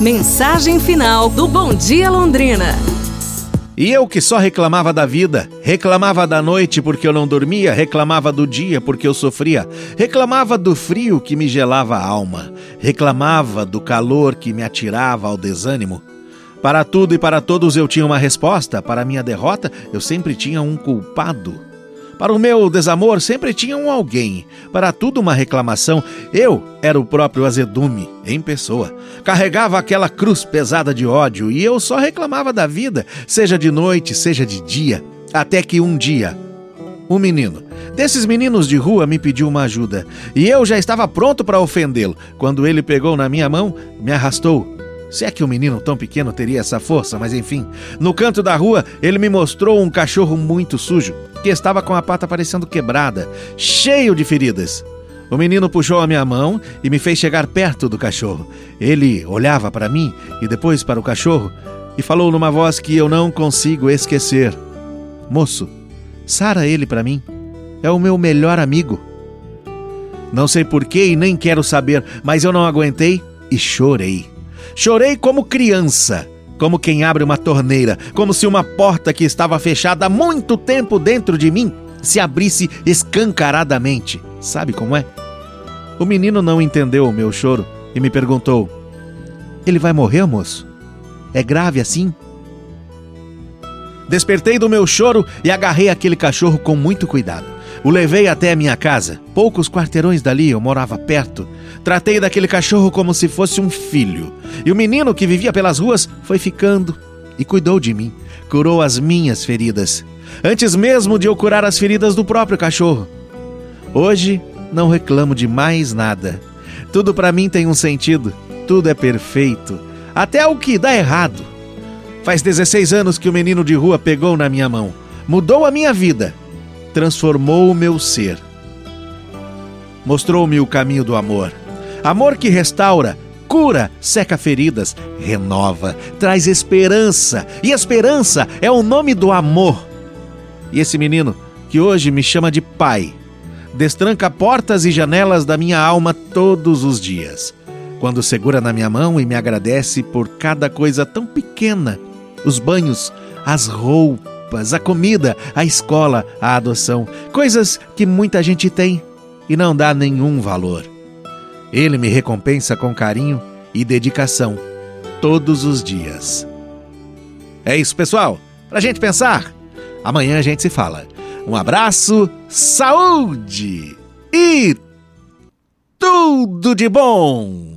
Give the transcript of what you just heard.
Mensagem final do Bom Dia Londrina. E eu que só reclamava da vida, reclamava da noite porque eu não dormia, reclamava do dia porque eu sofria, reclamava do frio que me gelava a alma, reclamava do calor que me atirava ao desânimo. Para tudo e para todos eu tinha uma resposta, para minha derrota eu sempre tinha um culpado. Para o meu desamor sempre tinha um alguém. Para tudo uma reclamação. Eu era o próprio azedume, em pessoa. Carregava aquela cruz pesada de ódio e eu só reclamava da vida, seja de noite, seja de dia. Até que um dia, um menino, desses meninos de rua, me pediu uma ajuda. E eu já estava pronto para ofendê-lo, quando ele pegou na minha mão, me arrastou se é que um menino tão pequeno teria essa força, mas enfim. No canto da rua, ele me mostrou um cachorro muito sujo, que estava com a pata parecendo quebrada, cheio de feridas. O menino puxou a minha mão e me fez chegar perto do cachorro. Ele olhava para mim e depois para o cachorro e falou numa voz que eu não consigo esquecer: Moço, sara ele para mim. É o meu melhor amigo. Não sei porquê e nem quero saber, mas eu não aguentei e chorei. Chorei como criança, como quem abre uma torneira, como se uma porta que estava fechada há muito tempo dentro de mim se abrisse escancaradamente. Sabe como é? O menino não entendeu o meu choro e me perguntou: Ele vai morrer, moço? É grave assim? Despertei do meu choro e agarrei aquele cachorro com muito cuidado. O levei até a minha casa. Poucos quarteirões dali, eu morava perto. Tratei daquele cachorro como se fosse um filho. E o menino que vivia pelas ruas foi ficando e cuidou de mim. Curou as minhas feridas. Antes mesmo de eu curar as feridas do próprio cachorro. Hoje não reclamo de mais nada. Tudo para mim tem um sentido. Tudo é perfeito. Até o que dá errado. Faz 16 anos que o menino de rua pegou na minha mão. Mudou a minha vida transformou o meu ser. Mostrou-me o caminho do amor. Amor que restaura, cura, seca feridas, renova, traz esperança. E esperança é o nome do amor. E esse menino, que hoje me chama de pai, destranca portas e janelas da minha alma todos os dias. Quando segura na minha mão e me agradece por cada coisa tão pequena: os banhos, as roupas a comida, a escola, a adoção, coisas que muita gente tem e não dá nenhum valor. Ele me recompensa com carinho e dedicação todos os dias. É isso, pessoal. Pra gente pensar. Amanhã a gente se fala. Um abraço, saúde e tudo de bom!